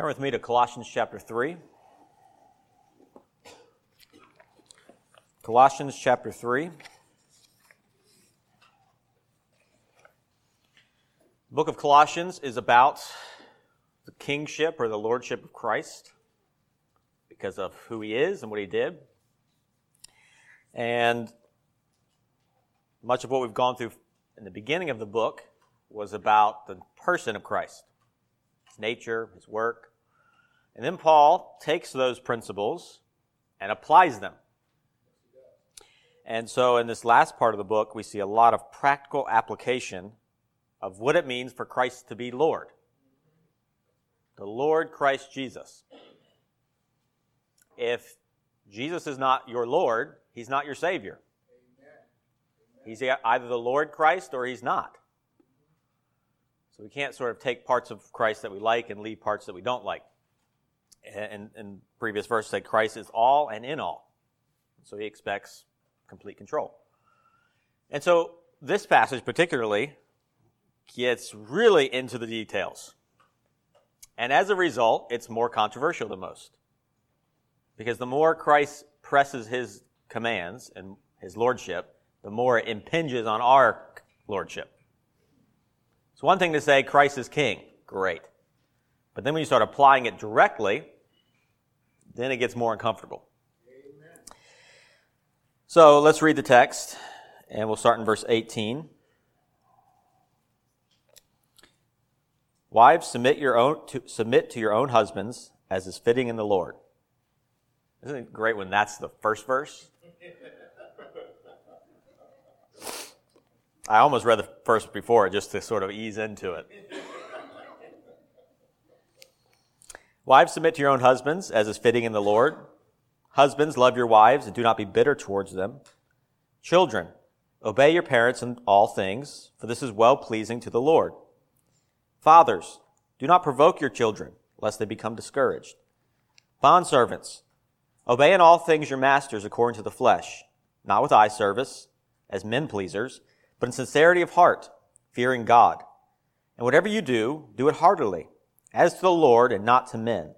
Turn with me to Colossians chapter 3. Colossians chapter 3. The book of Colossians is about the kingship or the lordship of Christ because of who he is and what he did. And much of what we've gone through in the beginning of the book was about the person of Christ, his nature, his work, and then Paul takes those principles and applies them. And so in this last part of the book, we see a lot of practical application of what it means for Christ to be Lord. The Lord Christ Jesus. If Jesus is not your Lord, he's not your Savior. He's either the Lord Christ or he's not. So we can't sort of take parts of Christ that we like and leave parts that we don't like and, and previous verse said Christ is all and in all. So he expects complete control. And so this passage particularly gets really into the details. And as a result, it's more controversial than most. Because the more Christ presses his commands and his lordship, the more it impinges on our lordship. It's one thing to say Christ is king. Great. But then when you start applying it directly, then it gets more uncomfortable. Amen. So let's read the text, and we'll start in verse 18. Wives, submit, your own, to, submit to your own husbands as is fitting in the Lord. Isn't it great when that's the first verse? I almost read the first before just to sort of ease into it. Wives, submit to your own husbands, as is fitting in the Lord. Husbands, love your wives and do not be bitter towards them. Children, obey your parents in all things, for this is well pleasing to the Lord. Fathers, do not provoke your children, lest they become discouraged. Bondservants, obey in all things your masters according to the flesh, not with eye service, as men pleasers, but in sincerity of heart, fearing God. And whatever you do, do it heartily as to the Lord and not to men,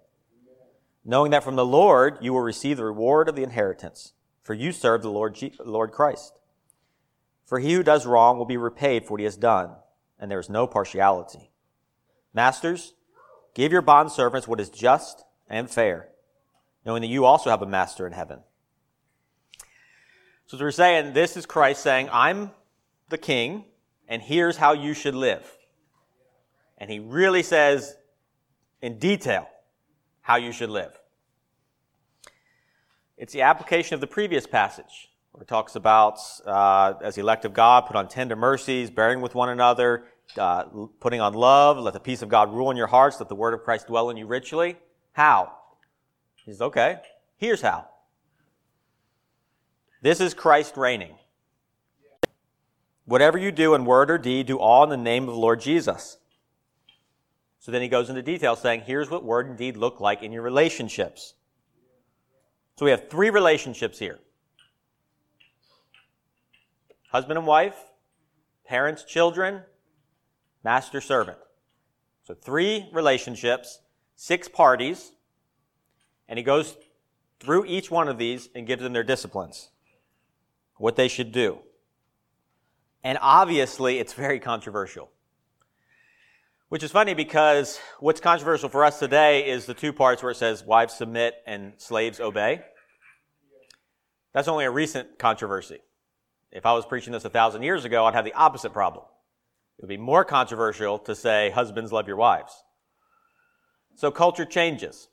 knowing that from the Lord you will receive the reward of the inheritance, for you serve the Lord, G- Lord Christ. For he who does wrong will be repaid for what he has done, and there is no partiality. Masters, give your bondservants what is just and fair, knowing that you also have a master in heaven. So as we're saying, this is Christ saying, I'm the king, and here's how you should live. And he really says, in detail how you should live. It's the application of the previous passage, where it talks about, uh, as elect of God, put on tender mercies, bearing with one another, uh, putting on love, let the peace of God rule in your hearts, let the word of Christ dwell in you richly. How? He says, okay, here's how. This is Christ reigning. Whatever you do in word or deed, do all in the name of the Lord Jesus so then he goes into detail saying, here's what word and deed look like in your relationships. So we have three relationships here. Husband and wife, parents, children, master, servant. So three relationships, six parties, and he goes through each one of these and gives them their disciplines, what they should do. And obviously, it's very controversial. Which is funny because what's controversial for us today is the two parts where it says wives submit and slaves obey. That's only a recent controversy. If I was preaching this a thousand years ago, I'd have the opposite problem. It would be more controversial to say husbands love your wives. So culture changes.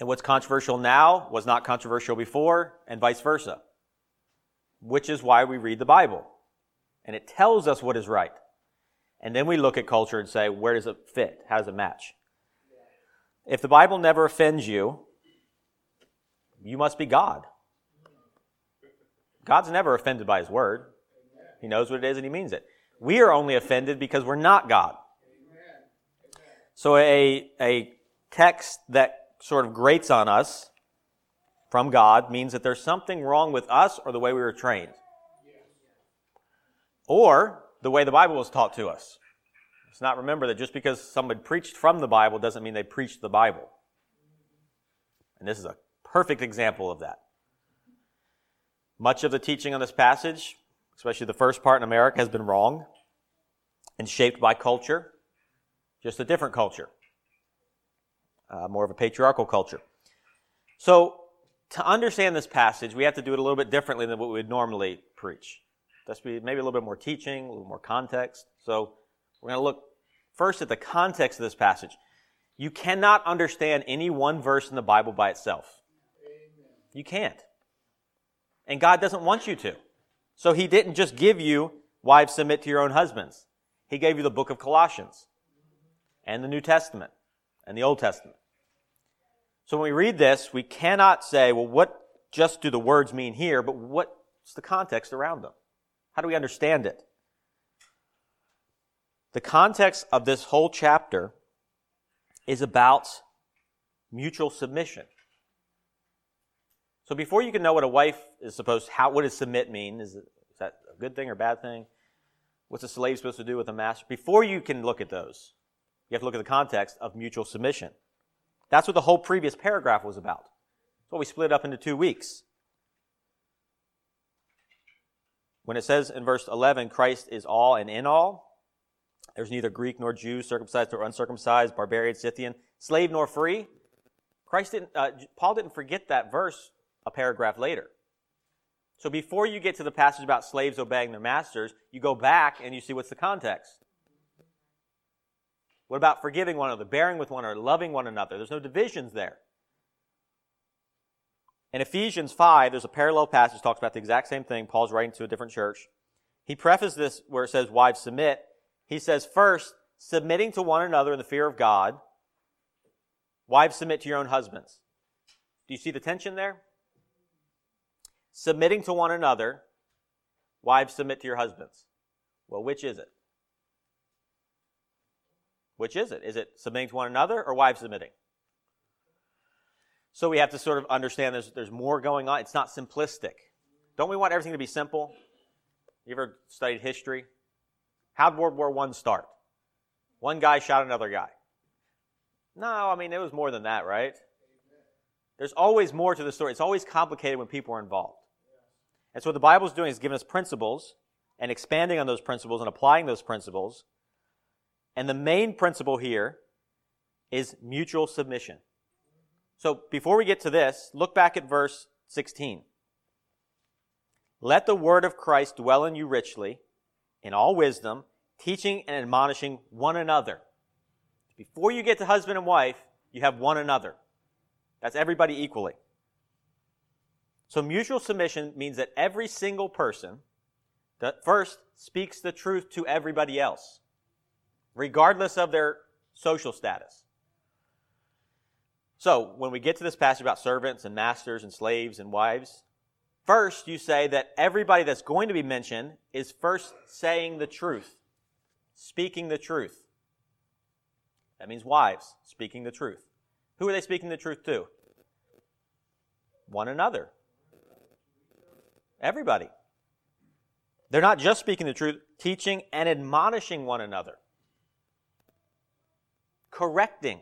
And what's controversial now was not controversial before, and vice versa. Which is why we read the Bible. And it tells us what is right. And then we look at culture and say, where does it fit? How does it match? If the Bible never offends you, you must be God. God's never offended by his word. He knows what it is and he means it. We are only offended because we're not God. So a, a text that sort of grates on us from God means that there's something wrong with us or the way we were trained. Or the way the Bible was taught to us. Let's not remember that just because somebody preached from the Bible doesn't mean they preached the Bible. And this is a perfect example of that. Much of the teaching on this passage, especially the first part in America, has been wrong and shaped by culture, just a different culture, uh, more of a patriarchal culture. So, to understand this passage, we have to do it a little bit differently than what we would normally preach. That's maybe a little bit more teaching, a little more context. So, we're going to look first at the context of this passage. You cannot understand any one verse in the Bible by itself. You can't. And God doesn't want you to. So He didn't just give you, wives, submit to your own husbands. He gave you the book of Colossians and the New Testament and the Old Testament. So when we read this, we cannot say, well, what just do the words mean here, but what's the context around them? How do we understand it? The context of this whole chapter is about mutual submission. So before you can know what a wife is supposed, to how what does submit mean? Is, it, is that a good thing or bad thing? What's a slave supposed to do with a master? Before you can look at those, you have to look at the context of mutual submission. That's what the whole previous paragraph was about. That's what we split up into two weeks. When it says in verse 11, Christ is all and in all, there's neither Greek nor Jew, circumcised nor uncircumcised, barbarian, Scythian, slave nor free. Christ didn't, uh, Paul didn't forget that verse a paragraph later. So before you get to the passage about slaves obeying their masters, you go back and you see what's the context. What about forgiving one another, bearing with one another, loving one another? There's no divisions there. In Ephesians 5, there's a parallel passage talks about the exact same thing. Paul's writing to a different church. He prefaces this where it says, Wives submit. He says, first, submitting to one another in the fear of God. Wives submit to your own husbands. Do you see the tension there? Submitting to one another. Wives submit to your husbands. Well, which is it? Which is it? Is it submitting to one another or wives submitting? So we have to sort of understand there's, there's more going on. It's not simplistic. Don't we want everything to be simple? You ever studied history? How did World War I start? One guy shot another guy. No, I mean, it was more than that, right? There's always more to the story. It's always complicated when people are involved. And so what the Bible is doing is giving us principles and expanding on those principles and applying those principles and the main principle here is mutual submission. So before we get to this, look back at verse 16. Let the word of Christ dwell in you richly, in all wisdom, teaching and admonishing one another. Before you get to husband and wife, you have one another. That's everybody equally. So mutual submission means that every single person that first speaks the truth to everybody else regardless of their social status. So, when we get to this passage about servants and masters and slaves and wives, first you say that everybody that's going to be mentioned is first saying the truth, speaking the truth. That means wives speaking the truth. Who are they speaking the truth to? One another. Everybody. They're not just speaking the truth, teaching and admonishing one another correcting.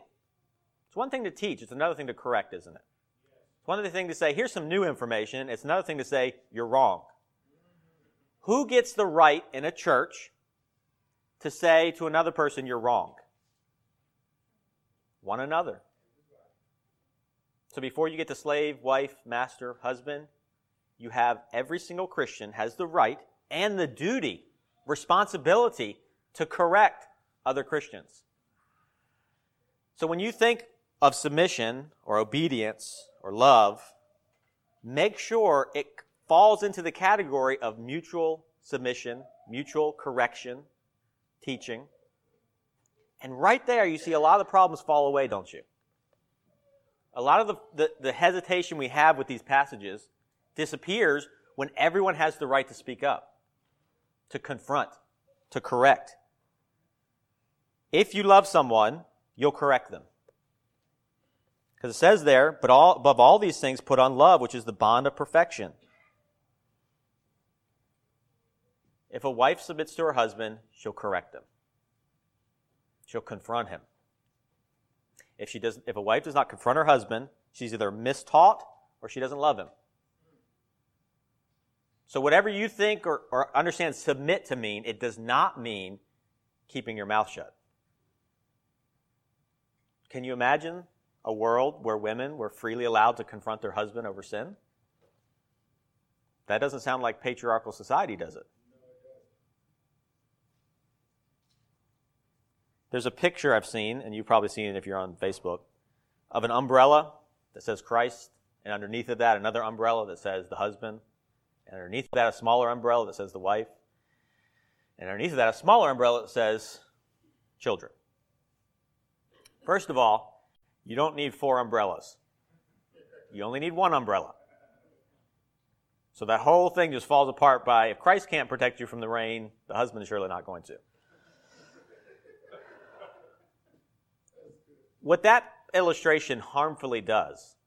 It's one thing to teach, it's another thing to correct, isn't it? It's one other thing to say, here's some new information. It's another thing to say, you're wrong. Who gets the right in a church to say to another person, you're wrong? One another. So before you get to slave, wife, master, husband, you have every single Christian has the right and the duty, responsibility to correct other Christians. So when you think of submission or obedience or love, make sure it falls into the category of mutual submission, mutual correction, teaching. And right there, you see a lot of the problems fall away, don't you? A lot of the, the, the, hesitation we have with these passages disappears when everyone has the right to speak up, to confront, to correct. If you love someone, you'll correct them. Because it says there, but all, above all these things, put on love, which is the bond of perfection. If a wife submits to her husband, she'll correct him. she'll confront him. If she does, if a wife does not confront her husband, she's either mistaught or she doesn't love him. So whatever you think or, or understand submit to mean, it does not mean keeping your mouth shut. Can you imagine a world where women were freely allowed to confront their husband over sin? That doesn't sound like patriarchal society, does it? There's a picture I've seen, and you've probably seen it if you're on Facebook, of an umbrella that says Christ, and underneath of that, another umbrella that says the husband, and underneath that, a smaller umbrella that says the wife, and underneath of that, a smaller umbrella that says children. First of all, you don't need four umbrellas. You only need one umbrella. So that whole thing just falls apart by if Christ can't protect you from the rain, the husband is surely not going to. What that illustration harmfully does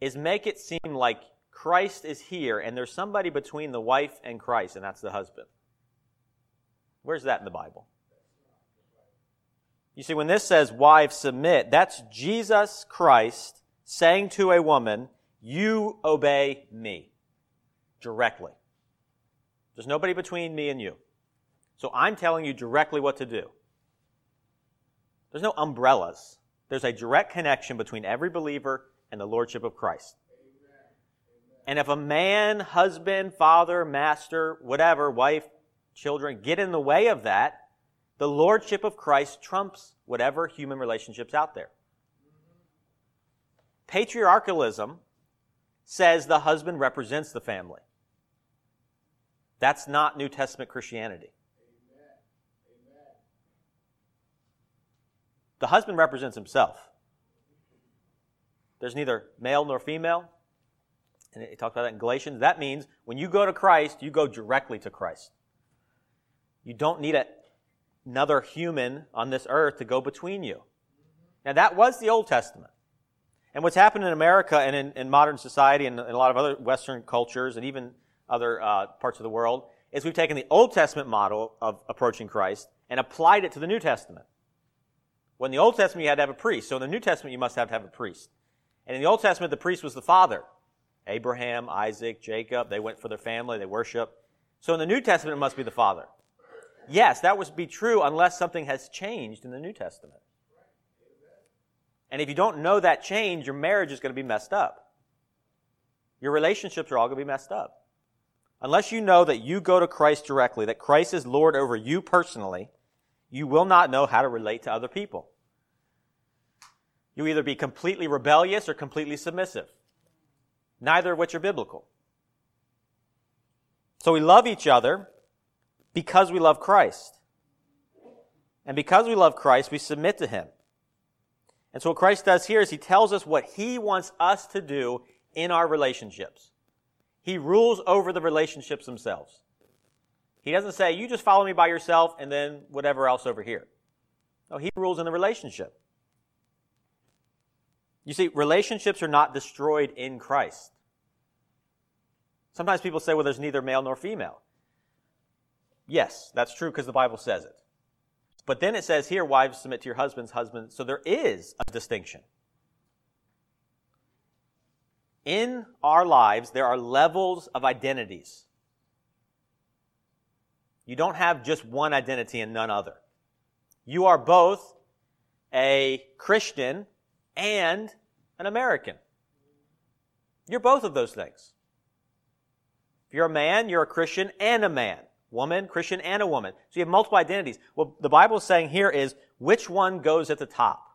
is make it seem like Christ is here and there's somebody between the wife and Christ, and that's the husband. Where's that in the Bible? You see, when this says, wives submit, that's Jesus Christ saying to a woman, You obey me directly. There's nobody between me and you. So I'm telling you directly what to do. There's no umbrellas. There's a direct connection between every believer and the Lordship of Christ. And if a man, husband, father, master, whatever, wife, children get in the way of that, the Lordship of Christ trumps whatever human relationships out there. Patriarchalism says the husband represents the family. That's not New Testament Christianity. The husband represents himself. There's neither male nor female. And he talked about that in Galatians. That means when you go to Christ, you go directly to Christ. You don't need a, another human on this earth to go between you. Now, that was the Old Testament. And what's happened in America and in, in modern society and a lot of other Western cultures and even other uh, parts of the world is we've taken the Old Testament model of approaching Christ and applied it to the New Testament. When the Old Testament, you had to have a priest. So in the New Testament, you must have to have a priest. And in the Old Testament, the priest was the father. Abraham, Isaac, Jacob, they went for their family, they worship. So in the New Testament, it must be the father. Yes, that would be true unless something has changed in the New Testament. And if you don't know that change, your marriage is going to be messed up. Your relationships are all going to be messed up. Unless you know that you go to Christ directly, that Christ is Lord over you personally, you will not know how to relate to other people. You either be completely rebellious or completely submissive. Neither of which are biblical. So we love each other because we love Christ. And because we love Christ, we submit to Him. And so what Christ does here is He tells us what He wants us to do in our relationships. He rules over the relationships themselves. He doesn't say, you just follow me by yourself and then whatever else over here. No, He rules in the relationship. You see, relationships are not destroyed in Christ. Sometimes people say, well, there's neither male nor female. Yes, that's true because the Bible says it. But then it says here, wives submit to your husbands, husbands. So there is a distinction. In our lives, there are levels of identities. You don't have just one identity and none other. You are both a Christian and an American. You're both of those things. If you're a man, you're a Christian and a man. Woman, Christian, and a woman. So you have multiple identities. What the Bible is saying here is which one goes at the top?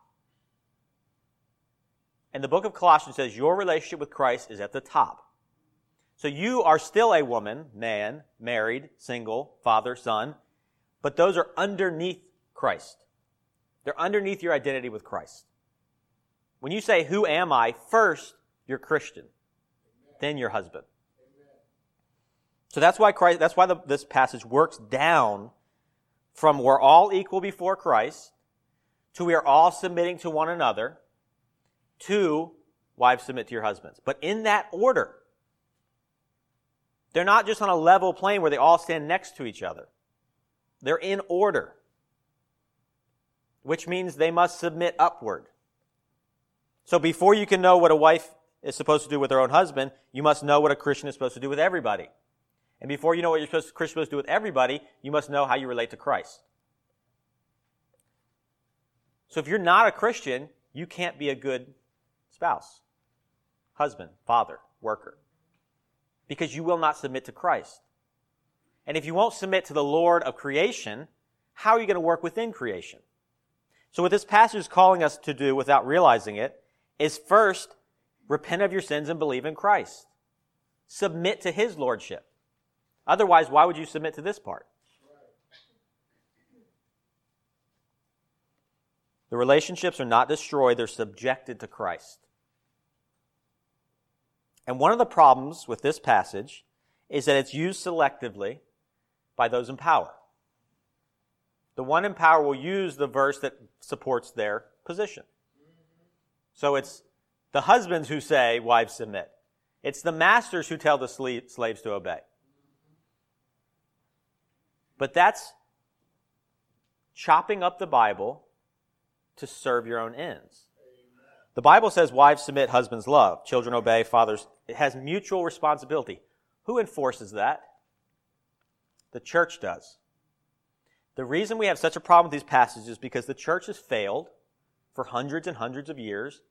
And the book of Colossians says your relationship with Christ is at the top. So you are still a woman, man, married, single, father, son, but those are underneath Christ. They're underneath your identity with Christ. When you say, Who am I? First, you're Christian, then your husband. So that's why Christ, that's why the, this passage works down from we're all equal before Christ to we are all submitting to one another to wives submit to your husbands. But in that order. They're not just on a level plane where they all stand next to each other. They're in order. which means they must submit upward. So before you can know what a wife is supposed to do with her own husband, you must know what a Christian is supposed to do with everybody. And before you know what you're supposed, Christian supposed to do with everybody, you must know how you relate to Christ. So if you're not a Christian, you can't be a good spouse, husband, father, worker, because you will not submit to Christ. And if you won't submit to the Lord of creation, how are you going to work within creation? So what this passage is calling us to do without realizing it is first repent of your sins and believe in Christ. Submit to his lordship. Otherwise, why would you submit to this part? The relationships are not destroyed, they're subjected to Christ. And one of the problems with this passage is that it's used selectively by those in power. The one in power will use the verse that supports their position. So it's the husbands who say, wives submit. It's the masters who tell the slaves to obey. But that's chopping up the Bible to serve your own ends. The Bible says wives submit, husbands love, children obey, fathers. It has mutual responsibility. Who enforces that? The church does. The reason we have such a problem with these passages is because the church has failed for hundreds and hundreds of years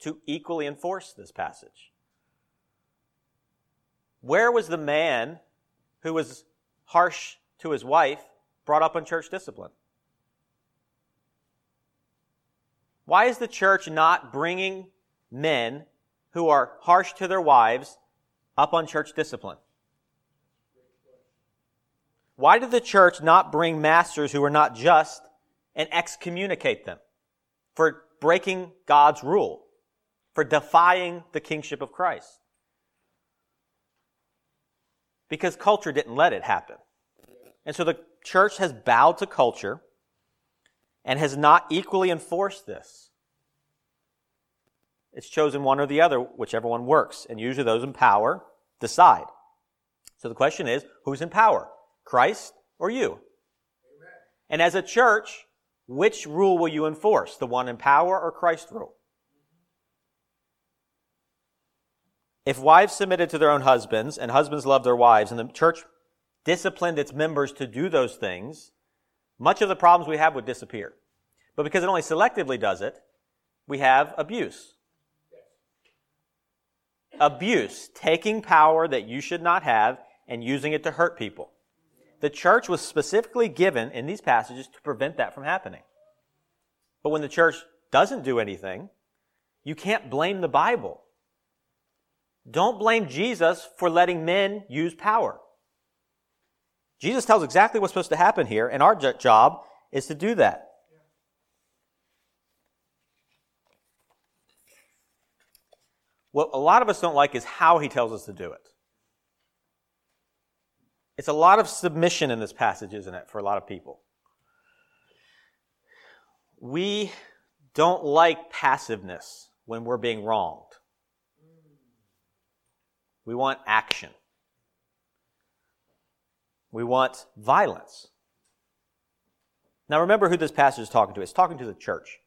to equally enforce this passage. Where was the man who was harsh to his wife brought up on church discipline? Why is the church not bringing men who are harsh to their wives up on church discipline? Why did the church not bring masters who were not just and excommunicate them for breaking God's rule, for defying the kingship of Christ? Because culture didn't let it happen. And so the church has bowed to culture and has not equally enforced this. It's chosen one or the other, whichever one works. And usually those in power decide. So the question is, who's in power? Christ or you? Amen. And as a church, which rule will you enforce? The one in power or Christ rule? If wives submitted to their own husbands and husbands loved their wives and the church disciplined its members to do those things, much of the problems we have would disappear. But because it only selectively does it, we have abuse. Abuse, taking power that you should not have and using it to hurt people. The church was specifically given in these passages to prevent that from happening. But when the church doesn't do anything, you can't blame the Bible. Don't blame Jesus for letting men use power. Jesus tells exactly what's supposed to happen here, and our job is to do that. What a lot of us don't like is how he tells us to do it. It's a lot of submission in this passage, isn't it, for a lot of people? We don't like passiveness when we're being wronged. We want action. We want violence. Now remember who this passage is talking to. It's talking to the church,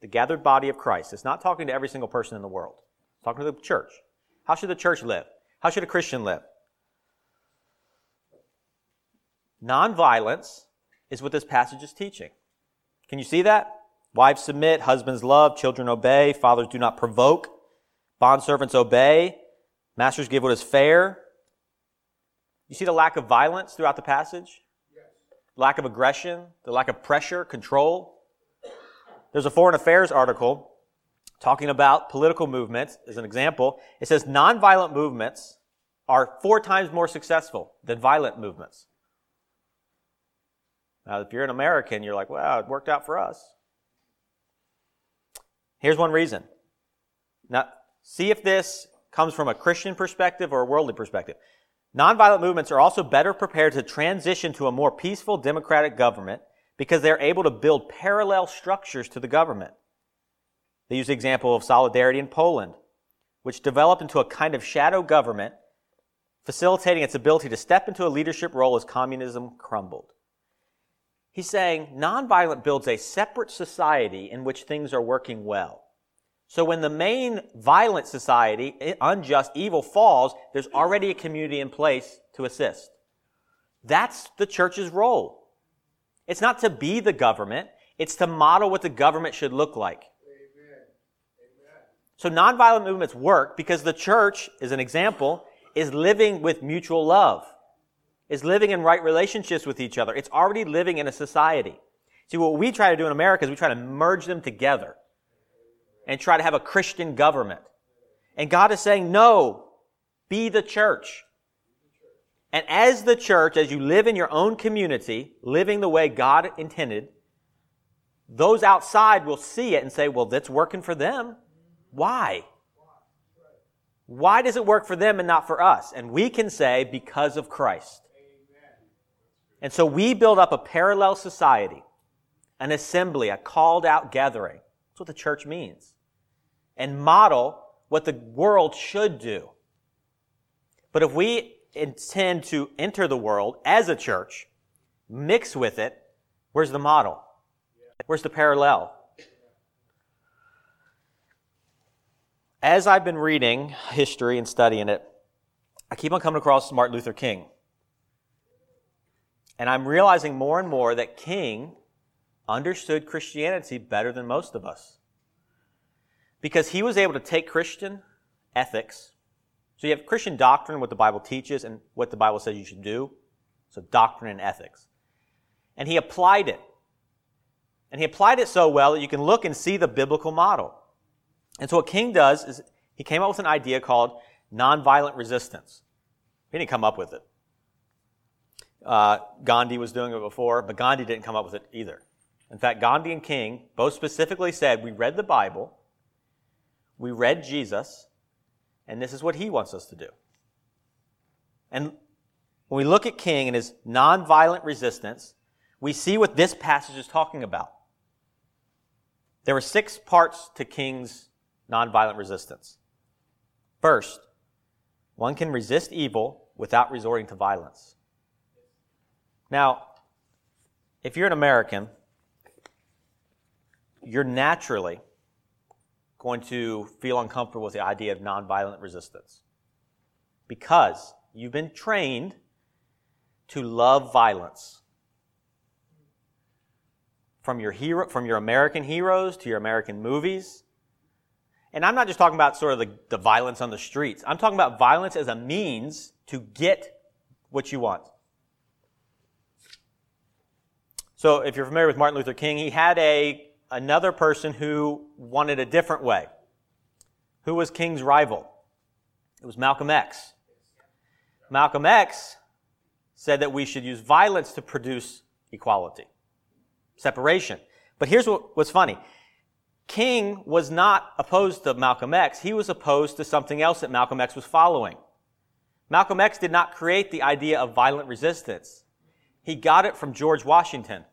the gathered body of Christ. It's not talking to every single person in the world. It's talking to the church. How should the church live? How should a Christian live? Nonviolence is what this passage is teaching. Can you see that? Wives submit, husbands love, children obey, fathers do not provoke, bondservants obey, masters give what is fair, you see the lack of violence throughout the passage? Yes. Lack of aggression, the lack of pressure, control. There's a foreign affairs article talking about political movements as an example. It says nonviolent movements are four times more successful than violent movements. Now, if you're an American, you're like, wow, it worked out for us. Here's one reason. Now, see if this comes from a Christian perspective or a worldly perspective. Nonviolent movements are also better prepared to transition to a more peaceful democratic government because they're able to build parallel structures to the government. They use the example of solidarity in Poland, which developed into a kind of shadow government, facilitating its ability to step into a leadership role as communism crumbled. He's saying nonviolent builds a separate society in which things are working well. So when the main violent society, unjust, evil falls, there's already a community in place to assist. That's the church's role. It's not to be the government. It's to model what the government should look like. So nonviolent movements work because the church, as an example, is living with mutual love is living in right relationships with each other. It's already living in a society. See, what we try to do in America is we try to merge them together and try to have a Christian government. And God is saying, no, be the church. And as the church, as you live in your own community, living the way God intended, those outside will see it and say, well, that's working for them. Why? Why does it work for them and not for us? And we can say, because of Christ. And so we build up a parallel society, an assembly, a called out gathering. What the church means. And model what the world should do. But if we intend to enter the world as a church, mix with it, where's the model? Where's the parallel? As I've been reading history and studying it, I keep on coming across Martin Luther King. And I'm realizing more and more that King understood Christianity better than most of us. Because he was able to take Christian ethics. So you have Christian doctrine, what the Bible teaches, and what the Bible says you should do. So doctrine and ethics. And he applied it. And he applied it so well that you can look and see the biblical model. And so what King does is he came up with an idea called nonviolent resistance. He didn't come up with it. Uh, Gandhi was doing it before, but Gandhi didn't come up with it either. In fact, Gandhi and King both specifically said, We read the Bible, we read Jesus, and this is what he wants us to do. And when we look at King and his nonviolent resistance, we see what this passage is talking about. There were six parts to King's nonviolent resistance. First, one can resist evil without resorting to violence. Now, if you're an American, you're naturally going to feel uncomfortable with the idea of nonviolent resistance because you've been trained to love violence. From your hero, from your American heroes to your American movies. And I'm not just talking about sort of the, the violence on the streets. I'm talking about violence as a means to get what you want. So if you're familiar with Martin Luther King, he had a, another person who wanted a different way. Who was King's rival? It was Malcolm X. Malcolm X said that we should use violence to produce equality, separation. But here's what, what's funny. King was not opposed to Malcolm X. He was opposed to something else that Malcolm X was following. Malcolm X did not create the idea of violent resistance. He got it from George Washington.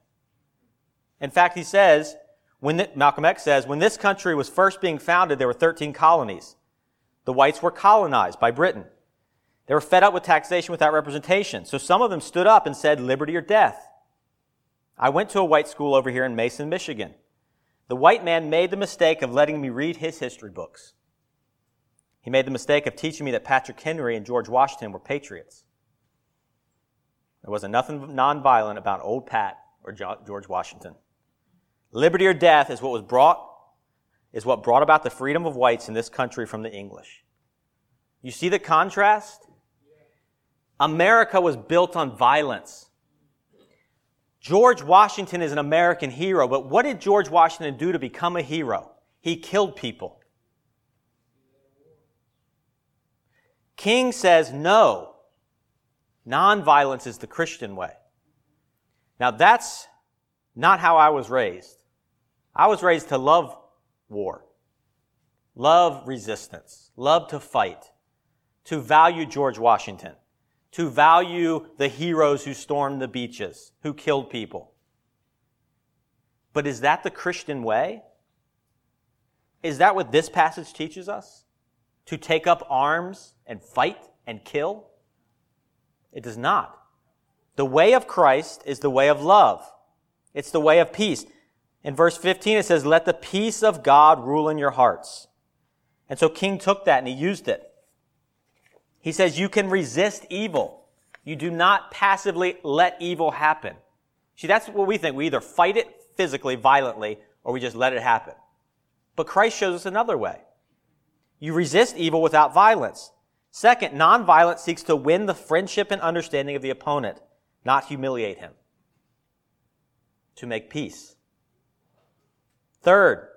In fact, he says, when the, Malcolm X says, when this country was first being founded, there were 13 colonies. The whites were colonized by Britain. They were fed up with taxation without representation. So some of them stood up and said, liberty or death. I went to a white school over here in Mason, Michigan. The white man made the mistake of letting me read his history books. He made the mistake of teaching me that Patrick Henry and George Washington were patriots. There wasn't nothing nonviolent about old Pat or George Washington. Liberty or death is what was brought, is what brought about the freedom of whites in this country from the English. You see the contrast? America was built on violence. George Washington is an American hero, but what did George Washington do to become a hero? He killed people. King says no. Nonviolence is the Christian way. Now that's not how I was raised. I was raised to love war, love resistance, love to fight, to value George Washington, to value the heroes who stormed the beaches, who killed people. But is that the Christian way? Is that what this passage teaches us? To take up arms and fight and kill? It does not. The way of Christ is the way of love. It's the way of peace. In verse 15, it says, Let the peace of God rule in your hearts. And so King took that and he used it. He says, You can resist evil. You do not passively let evil happen. See, that's what we think. We either fight it physically, violently, or we just let it happen. But Christ shows us another way. You resist evil without violence. Second, nonviolence seeks to win the friendship and understanding of the opponent, not humiliate him. To make peace. Third,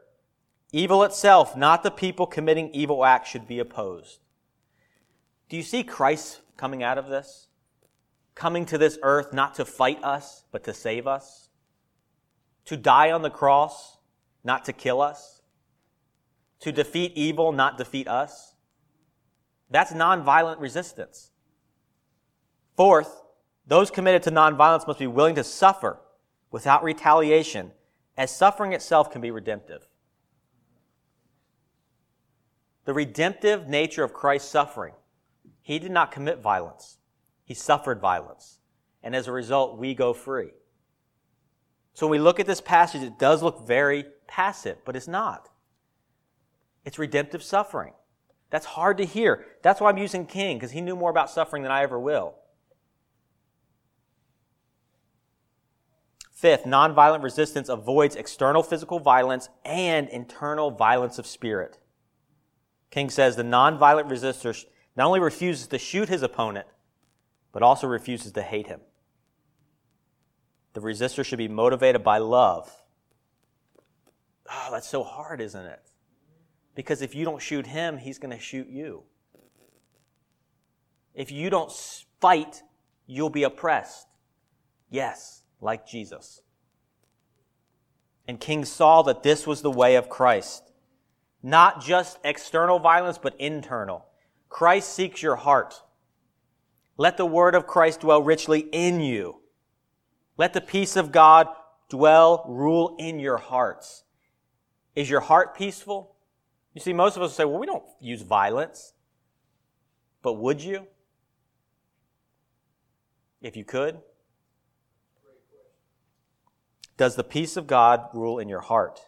evil itself, not the people committing evil acts, should be opposed. Do you see Christ coming out of this? Coming to this earth not to fight us, but to save us? To die on the cross, not to kill us? To defeat evil, not defeat us? That's nonviolent resistance. Fourth, those committed to nonviolence must be willing to suffer without retaliation, as suffering itself can be redemptive. The redemptive nature of Christ's suffering he did not commit violence. He suffered violence. And as a result, we go free. So when we look at this passage, it does look very passive, but it's not. It's redemptive suffering. That's hard to hear. That's why I'm using King, because he knew more about suffering than I ever will. Fifth, nonviolent resistance avoids external physical violence and internal violence of spirit. King says the nonviolent resistor not only refuses to shoot his opponent, but also refuses to hate him. The resistor should be motivated by love. Oh, that's so hard, isn't it? Because if you don't shoot him, he's going to shoot you. If you don't fight, you'll be oppressed. Yes, like Jesus. And King saw that this was the way of Christ. Not just external violence, but internal. Christ seeks your heart. Let the word of Christ dwell richly in you. Let the peace of God dwell, rule in your hearts. Is your heart peaceful? You see, most of us say, well, we don't use violence. But would you? If you could? Does the peace of God rule in your heart?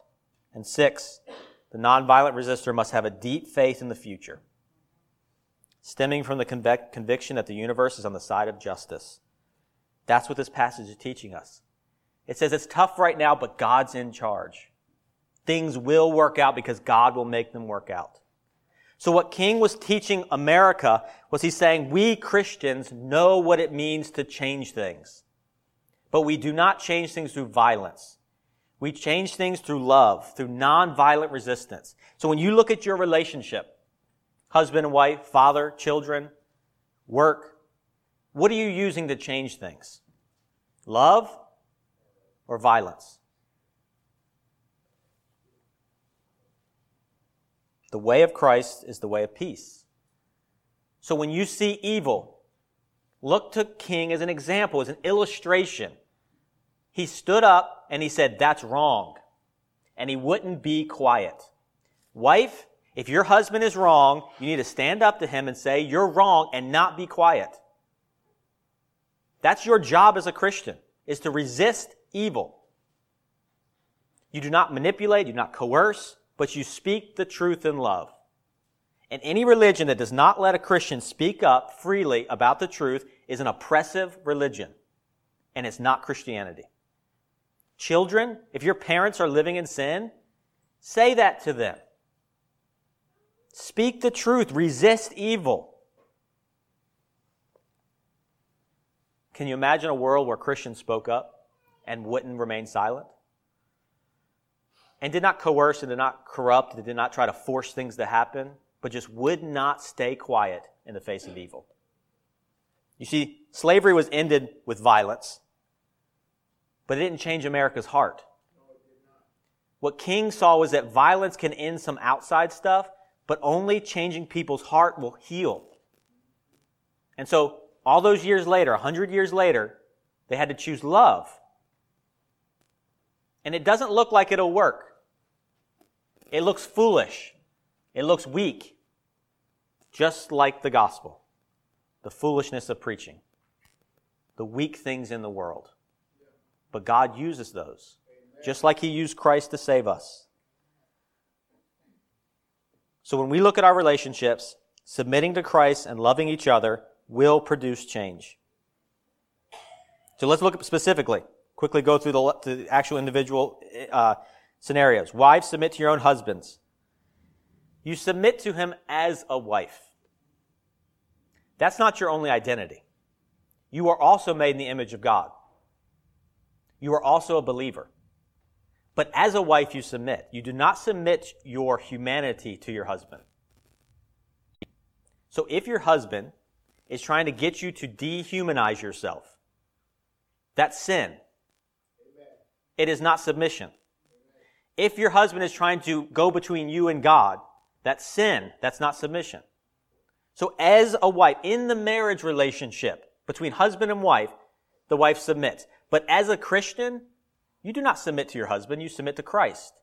And six, the nonviolent resistor must have a deep faith in the future stemming from the convic- conviction that the universe is on the side of justice. That's what this passage is teaching us. It says it's tough right now, but God's in charge. Things will work out because God will make them work out. So what King was teaching America was he's saying we Christians know what it means to change things. But we do not change things through violence. We change things through love, through nonviolent resistance. So when you look at your relationship, husband and wife, father, children, work. What are you using to change things? Love or violence? The way of Christ is the way of peace. So when you see evil, look to King as an example, as an illustration. He stood up and he said, that's wrong. And he wouldn't be quiet. Wife, if your husband is wrong, you need to stand up to him and say, You're wrong, and not be quiet. That's your job as a Christian, is to resist evil. You do not manipulate, you do not coerce, but you speak the truth in love. And any religion that does not let a Christian speak up freely about the truth is an oppressive religion. And it's not Christianity. Children, if your parents are living in sin, say that to them. Speak the truth. Resist evil. Can you imagine a world where Christians spoke up and wouldn't remain silent? And did not coerce and did not corrupt and did not try to force things to happen, but just would not stay quiet in the face of evil. You see, slavery was ended with violence, but it didn't change America's heart. What King saw was that violence can end some outside stuff, but only changing people's heart will heal. And so, all those years later, a hundred years later, they had to choose love. And it doesn't look like it'll work. It looks foolish. It looks weak. Just like the gospel. The foolishness of preaching. The weak things in the world. But God uses those, just like He used Christ to save us. So when we look at our relationships, submitting to Christ and loving each other will produce change. So let's look specifically, quickly go through the, the actual individual uh, scenarios. Wives, submit to your own husbands. You submit to him as a wife. That's not your only identity. You are also made in the image of God. You are also a believer. But as a wife, you submit. You do not submit your humanity to your husband. So if your husband is trying to get you to dehumanize yourself, that's sin. It is not submission. If your husband is trying to go between you and God, that's sin. That's not submission. So as a wife, in the marriage relationship between husband and wife, the wife submits. But as a Christian, you do not submit to your husband, you submit to Christ.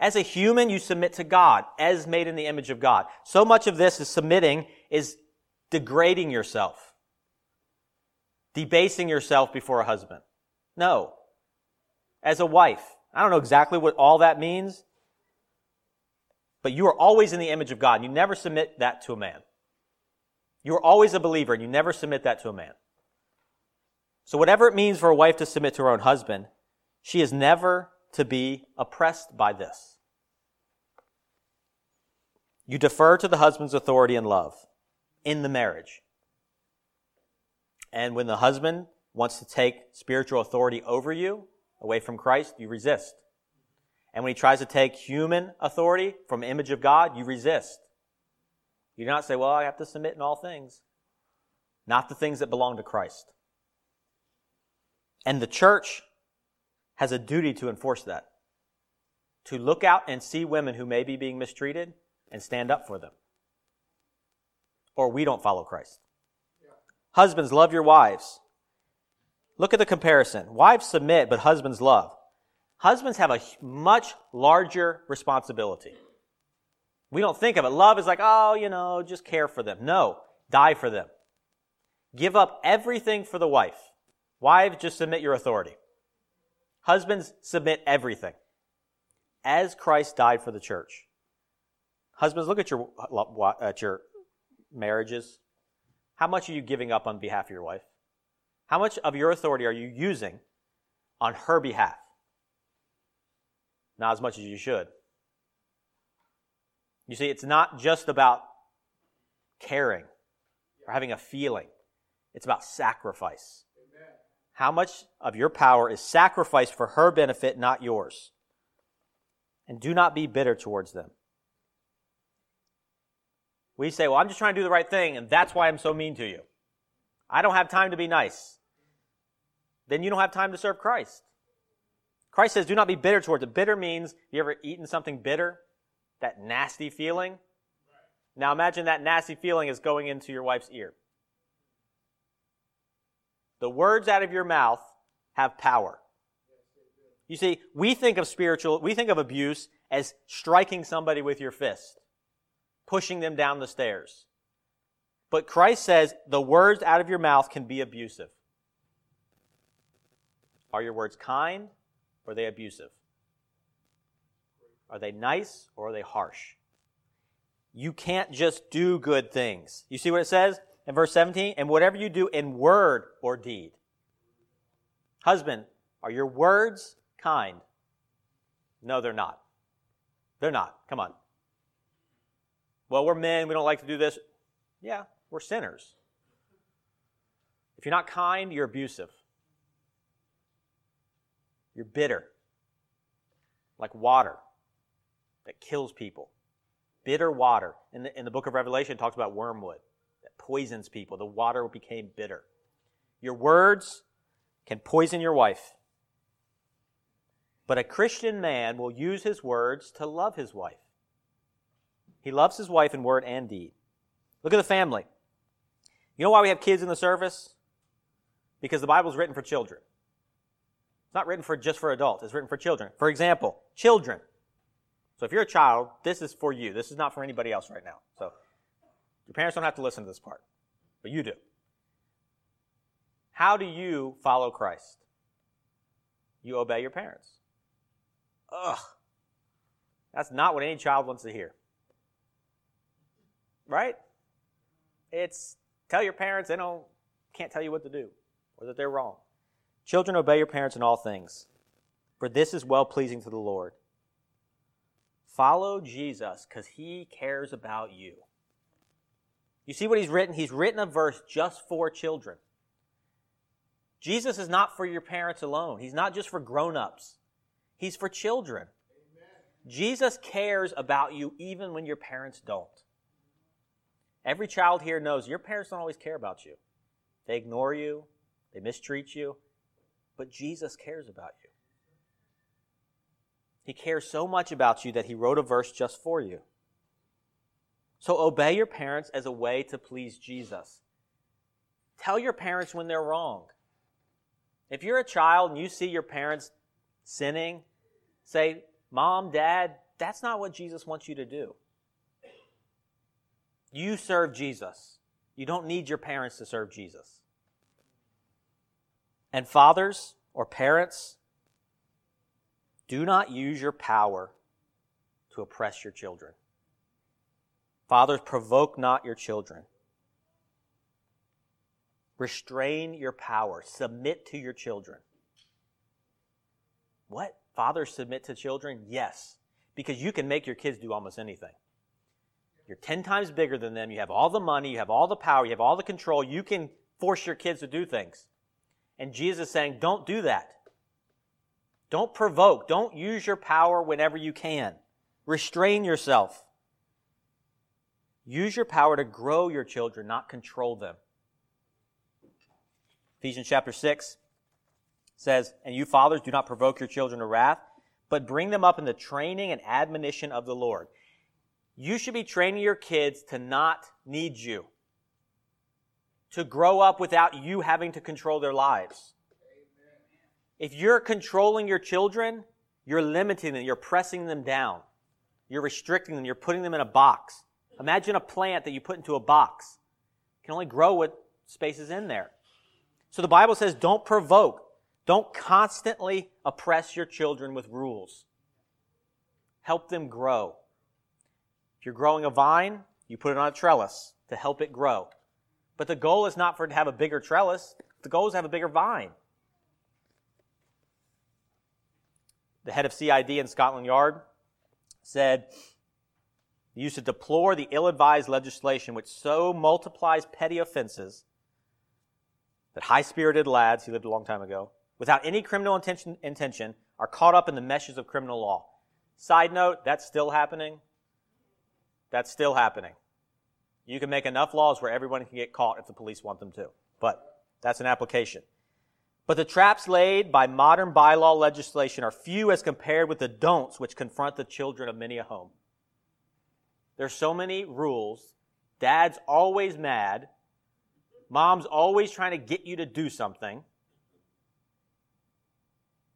As a human, you submit to God, as made in the image of God. So much of this is submitting is degrading yourself, debasing yourself before a husband. No. As a wife, I don't know exactly what all that means, but you are always in the image of God. You never submit that to a man. You are always a believer, and you never submit that to a man. So, whatever it means for a wife to submit to her own husband, she is never to be oppressed by this. You defer to the husband's authority and love in the marriage. And when the husband wants to take spiritual authority over you, away from Christ, you resist. And when he tries to take human authority from image of God, you resist. You do not say, well, I have to submit in all things. Not the things that belong to Christ. And the church has a duty to enforce that. To look out and see women who may be being mistreated and stand up for them. Or we don't follow Christ. Husbands, love your wives. Look at the comparison. Wives submit, but husbands love. Husbands have a much larger responsibility. We don't think of it. Love is like, oh, you know, just care for them. No, die for them. Give up everything for the wife. Wives, just submit your authority. Husbands, submit everything. As Christ died for the church. Husbands, look at your, at your marriages. How much are you giving up on behalf of your wife? How much of your authority are you using on her behalf? Not as much as you should. You see, it's not just about caring or having a feeling, it's about sacrifice. How much of your power is sacrificed for her benefit, not yours? And do not be bitter towards them. We say, well, I'm just trying to do the right thing, and that's why I'm so mean to you. I don't have time to be nice. Then you don't have time to serve Christ. Christ says, do not be bitter towards it. Bitter means, you ever eaten something bitter? That nasty feeling? Now imagine that nasty feeling is going into your wife's ear. The words out of your mouth have power. You see, we think of spiritual, we think of abuse as striking somebody with your fist, pushing them down the stairs. But Christ says the words out of your mouth can be abusive. Are your words kind or are they abusive? Are they nice or are they harsh? You can't just do good things. You see what it says? In verse 17, and whatever you do in word or deed. Husband, are your words kind? No, they're not. They're not. Come on. Well, we're men, we don't like to do this. Yeah, we're sinners. If you're not kind, you're abusive. You're bitter. Like water that kills people. Bitter water. In the, in the book of Revelation, talks about wormwood poisons people. The water became bitter. Your words can poison your wife. But a Christian man will use his words to love his wife. He loves his wife in word and deed. Look at the family. You know why we have kids in the service? Because the Bible is written for children. It's not written for just for adults, it's written for children. For example, children. So if you're a child, this is for you. This is not for anybody else right now. So your parents don't have to listen to this part, but you do. How do you follow Christ? you obey your parents. Ugh. That's not what any child wants to hear. Right? It's tell your parents they don't can't tell you what to do or that they're wrong. Children obey your parents in all things, for this is well pleasing to the Lord. Follow Jesus because he cares about you. You see what he's written? He's written a verse just for children. Jesus is not for your parents alone. He's not just for grown-ups. He's for children. Amen. Jesus cares about you even when your parents don't. Every child here knows your parents don't always care about you. They ignore you, they mistreat you, but Jesus cares about you. He cares so much about you that he wrote a verse just for you. So obey your parents as a way to please Jesus. Tell your parents when they're wrong. If you're a child and you see your parents sinning, say, Mom, Dad, that's not what Jesus wants you to do. You serve Jesus. You don't need your parents to serve Jesus. And fathers or parents, do not use your power to oppress your children. Fathers, provoke not your children. Restrain your power. Submit to your children. What? Fathers submit to children? Yes. Because you can make your kids do almost anything. You're 10 times bigger than them. You have all the money. You have all the power. You have all the control. You can force your kids to do things. And Jesus is saying, don't do that. Don't provoke. Don't use your power whenever you can. Restrain yourself. Use your power to grow your children, not control them. Ephesians chapter 6 says, And you fathers do not provoke your children to wrath, but bring them up in the training and admonition of the Lord. You should be training your kids to not need you, to grow up without you having to control their lives. If you're controlling your children, you're limiting them, you're pressing them down, you're restricting them, you're putting them in a box. Imagine a plant that you put into a box. It can only grow what space is in there. So the Bible says don't provoke. Don't constantly oppress your children with rules. Help them grow. If you're growing a vine, you put it on a trellis to help it grow. But the goal is not for it to have a bigger trellis. The goal is to have a bigger vine. The head of CID in Scotland Yard said, used to deplore the ill-advised legislation which so multiplies petty offenses that high-spirited lads, he lived a long time ago, without any criminal intention, intention, are caught up in the meshes of criminal law. Side note, that's still happening. That's still happening. You can make enough laws where everyone can get caught if the police want them to. But that's an application. But the traps laid by modern bylaw legislation are few as compared with the don'ts which confront the children of many a home. There's so many rules. Dad's always mad. Mom's always trying to get you to do something.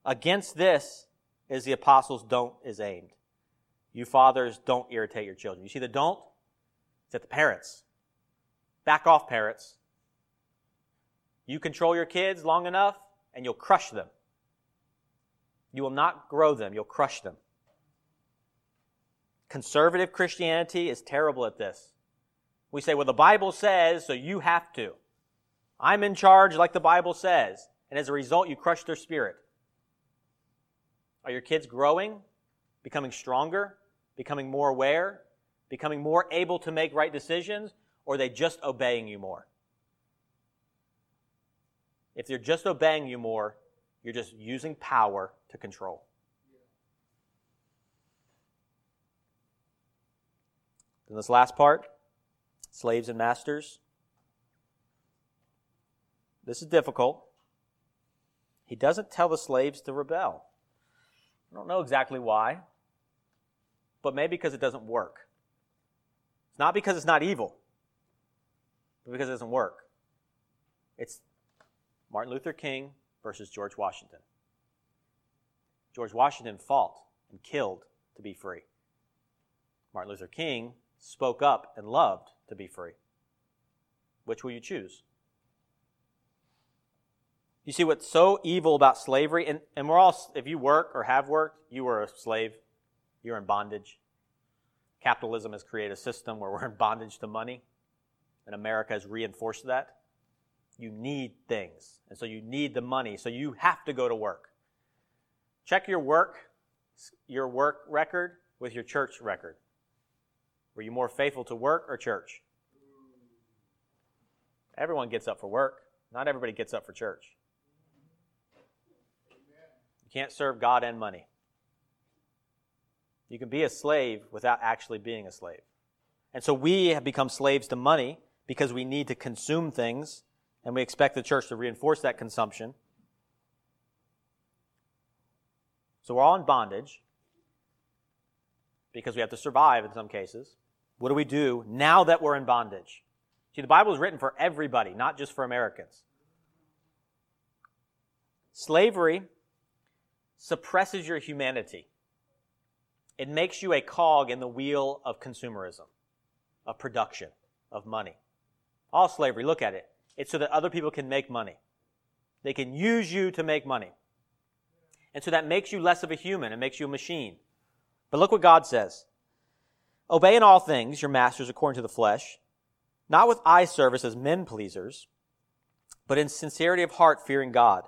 Against this is the apostles' don't is aimed. You fathers don't irritate your children. You see the don't? It's at the parents. Back off, parents. You control your kids long enough and you'll crush them. You will not grow them, you'll crush them. Conservative Christianity is terrible at this. We say, well, the Bible says, so you have to. I'm in charge like the Bible says. And as a result, you crush their spirit. Are your kids growing, becoming stronger, becoming more aware, becoming more able to make right decisions, or are they just obeying you more? If they're just obeying you more, you're just using power to control. Then this last part slaves and masters. This is difficult. He doesn't tell the slaves to rebel. I don't know exactly why, but maybe because it doesn't work. It's not because it's not evil, but because it doesn't work. It's Martin Luther King versus George Washington. George Washington fought and killed to be free. Martin Luther King spoke up and loved to be free. Which will you choose? You see what's so evil about slavery? And, and we're all, if you work or have worked, you were a slave. You're in bondage. Capitalism has created a system where we're in bondage to money, and America has reinforced that. You need things, and so you need the money, so you have to go to work. Check your work, your work record with your church record. Were you more faithful to work or church? Everyone gets up for work. Not everybody gets up for church. You can't serve God and money. You can be a slave without actually being a slave. And so we have become slaves to money because we need to consume things and we expect the church to reinforce that consumption. So we're all in bondage because we have to survive in some cases. What do we do now that we're in bondage? See, the Bible is written for everybody, not just for Americans. Slavery suppresses your humanity. It makes you a cog in the wheel of consumerism, of production, of money. All slavery, look at it. It's so that other people can make money. They can use you to make money. And so that makes you less of a human. It makes you a machine. But look what God says. Obey in all things your masters according to the flesh, not with eye service as men pleasers, but in sincerity of heart, fearing God.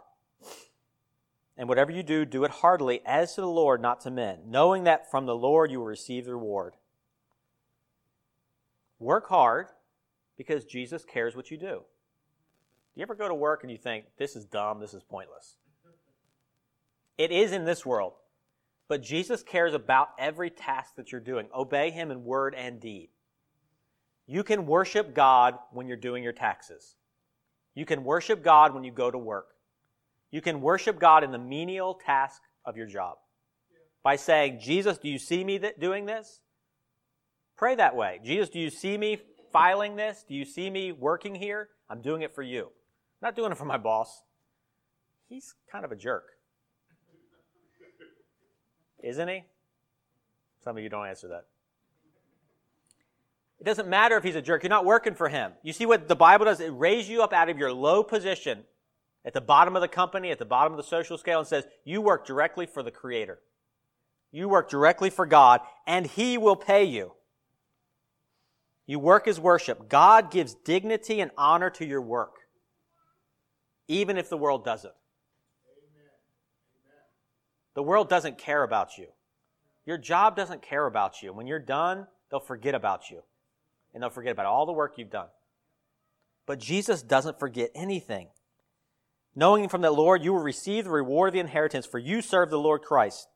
And whatever you do, do it heartily as to the Lord, not to men, knowing that from the Lord you will receive the reward. Work hard because Jesus cares what you do. Do you ever go to work and you think, this is dumb, this is pointless? It is in this world. But Jesus cares about every task that you're doing. Obey Him in word and deed. You can worship God when you're doing your taxes. You can worship God when you go to work. You can worship God in the menial task of your job by saying, Jesus, do you see me doing this? Pray that way. Jesus, do you see me filing this? Do you see me working here? I'm doing it for you. I'm not doing it for my boss. He's kind of a jerk. Isn't he? Some of you don't answer that. It doesn't matter if he's a jerk. You're not working for him. You see what the Bible does? It raises you up out of your low position at the bottom of the company, at the bottom of the social scale, and says, You work directly for the Creator. You work directly for God, and He will pay you. You work as worship. God gives dignity and honor to your work, even if the world doesn't. The world doesn't care about you. Your job doesn't care about you. When you're done, they'll forget about you. And they'll forget about all the work you've done. But Jesus doesn't forget anything. Knowing from the Lord, you will receive the reward of the inheritance, for you serve the Lord Christ.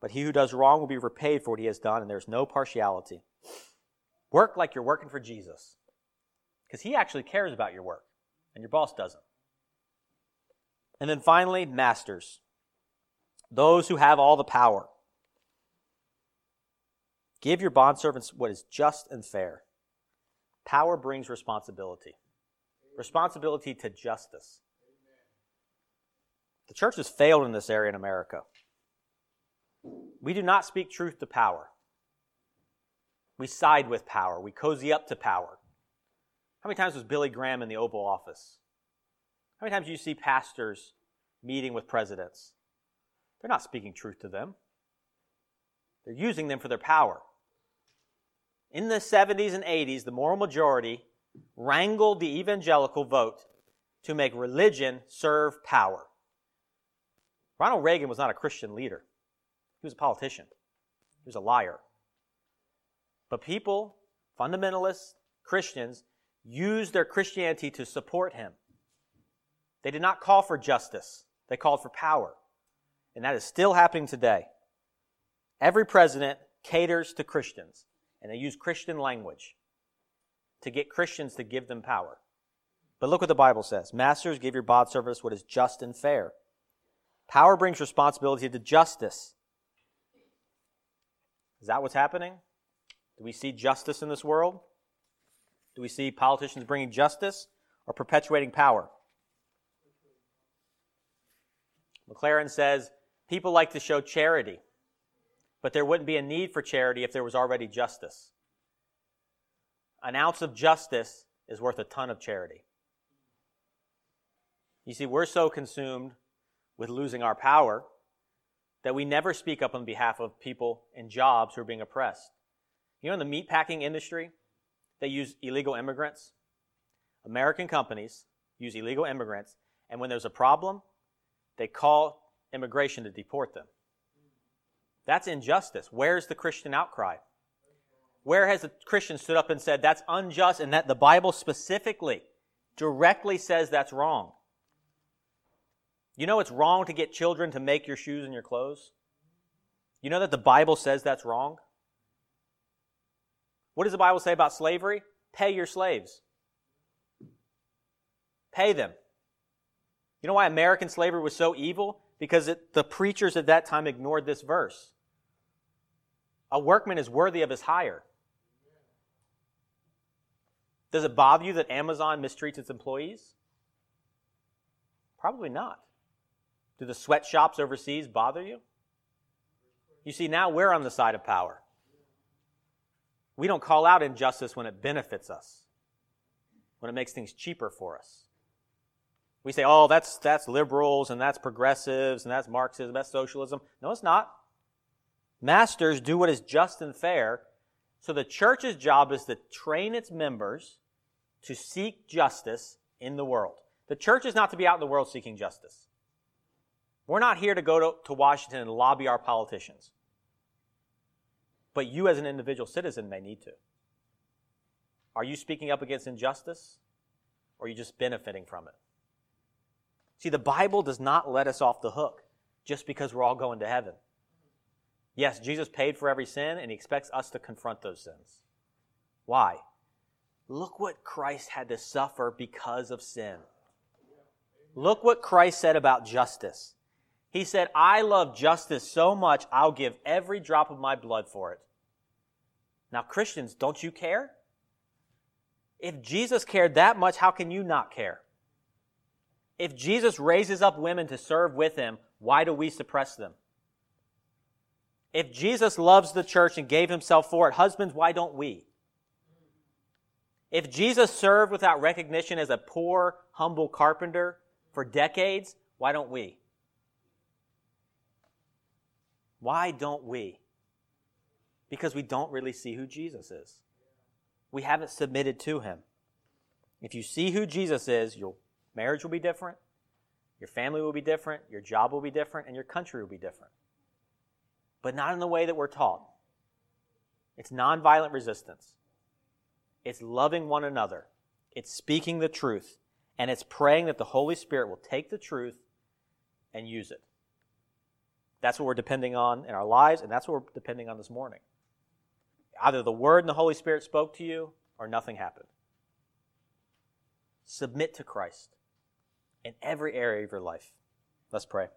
But he who does wrong will be repaid for what he has done, and there's no partiality. Work like you're working for Jesus. Because he actually cares about your work, and your boss doesn't. And then finally, masters those who have all the power. Give your bondservants what is just and fair. Power brings responsibility. Responsibility to justice. The church has failed in this area in America. We do not speak truth to power. We side with power. We cozy up to power. How many times was Billy Graham in the Oval Office? How many times do you see pastors meeting with presidents? They're not speaking truth to them. They're using them for their power. In the 70s and 80s, the moral majority wrangled the evangelical vote to make religion serve power. Ronald Reagan was not a Christian leader. He was a politician. He was a liar. But people, fundamentalists, Christians, used their Christianity to support him. They did not call for justice. They called for power. And that is still happening today. Every president caters to Christians, and they use Christian language to get Christians to give them power. But look what the Bible says Masters, give your bondservants what is just and fair. Power brings responsibility to justice. Is that what's happening? Do we see justice in this world? Do we see politicians bringing justice or perpetuating power? McLaren says People like to show charity, but there wouldn't be a need for charity if there was already justice. An ounce of justice is worth a ton of charity. You see, we're so consumed with losing our power that we never speak up on behalf of people in jobs who are being oppressed. You know, in the meatpacking industry, they use illegal immigrants. American companies use illegal immigrants, and when there's a problem, they call immigration to deport them. That's injustice. Where's the Christian outcry? Where has a Christian stood up and said that's unjust and that the Bible specifically directly says that's wrong? You know it's wrong to get children to make your shoes and your clothes? You know that the Bible says that's wrong? What does the Bible say about slavery? Pay your slaves. Pay them. You know why American slavery was so evil? Because it, the preachers at that time ignored this verse. A workman is worthy of his hire. Does it bother you that Amazon mistreats its employees? Probably not. Do the sweatshops overseas bother you? You see, now we're on the side of power. We don't call out injustice when it benefits us, when it makes things cheaper for us. We say, oh, that's, that's liberals and that's progressives and that's Marxism, that's socialism. No, it's not. Masters do what is just and fair. So the church's job is to train its members to seek justice in the world. The church is not to be out in the world seeking justice. We're not here to go to, to Washington and lobby our politicians. But you, as an individual citizen, may need to. Are you speaking up against injustice? Or are you just benefiting from it? See, the Bible does not let us off the hook just because we're all going to heaven. Yes, Jesus paid for every sin, and he expects us to confront those sins. Why? Look what Christ had to suffer because of sin. Look what Christ said about justice. He said, I love justice so much, I'll give every drop of my blood for it. Now, Christians, don't you care? If Jesus cared that much, how can you not care? If Jesus raises up women to serve with him, why do we suppress them? If Jesus loves the church and gave himself for it, husbands, why don't we? If Jesus served without recognition as a poor, humble carpenter for decades, why don't we? Why don't we? Because we don't really see who Jesus is. We haven't submitted to him. If you see who Jesus is, your marriage will be different, your family will be different, your job will be different, and your country will be different. But not in the way that we're taught. It's nonviolent resistance. It's loving one another. It's speaking the truth. And it's praying that the Holy Spirit will take the truth and use it. That's what we're depending on in our lives, and that's what we're depending on this morning. Either the Word and the Holy Spirit spoke to you, or nothing happened. Submit to Christ in every area of your life. Let's pray.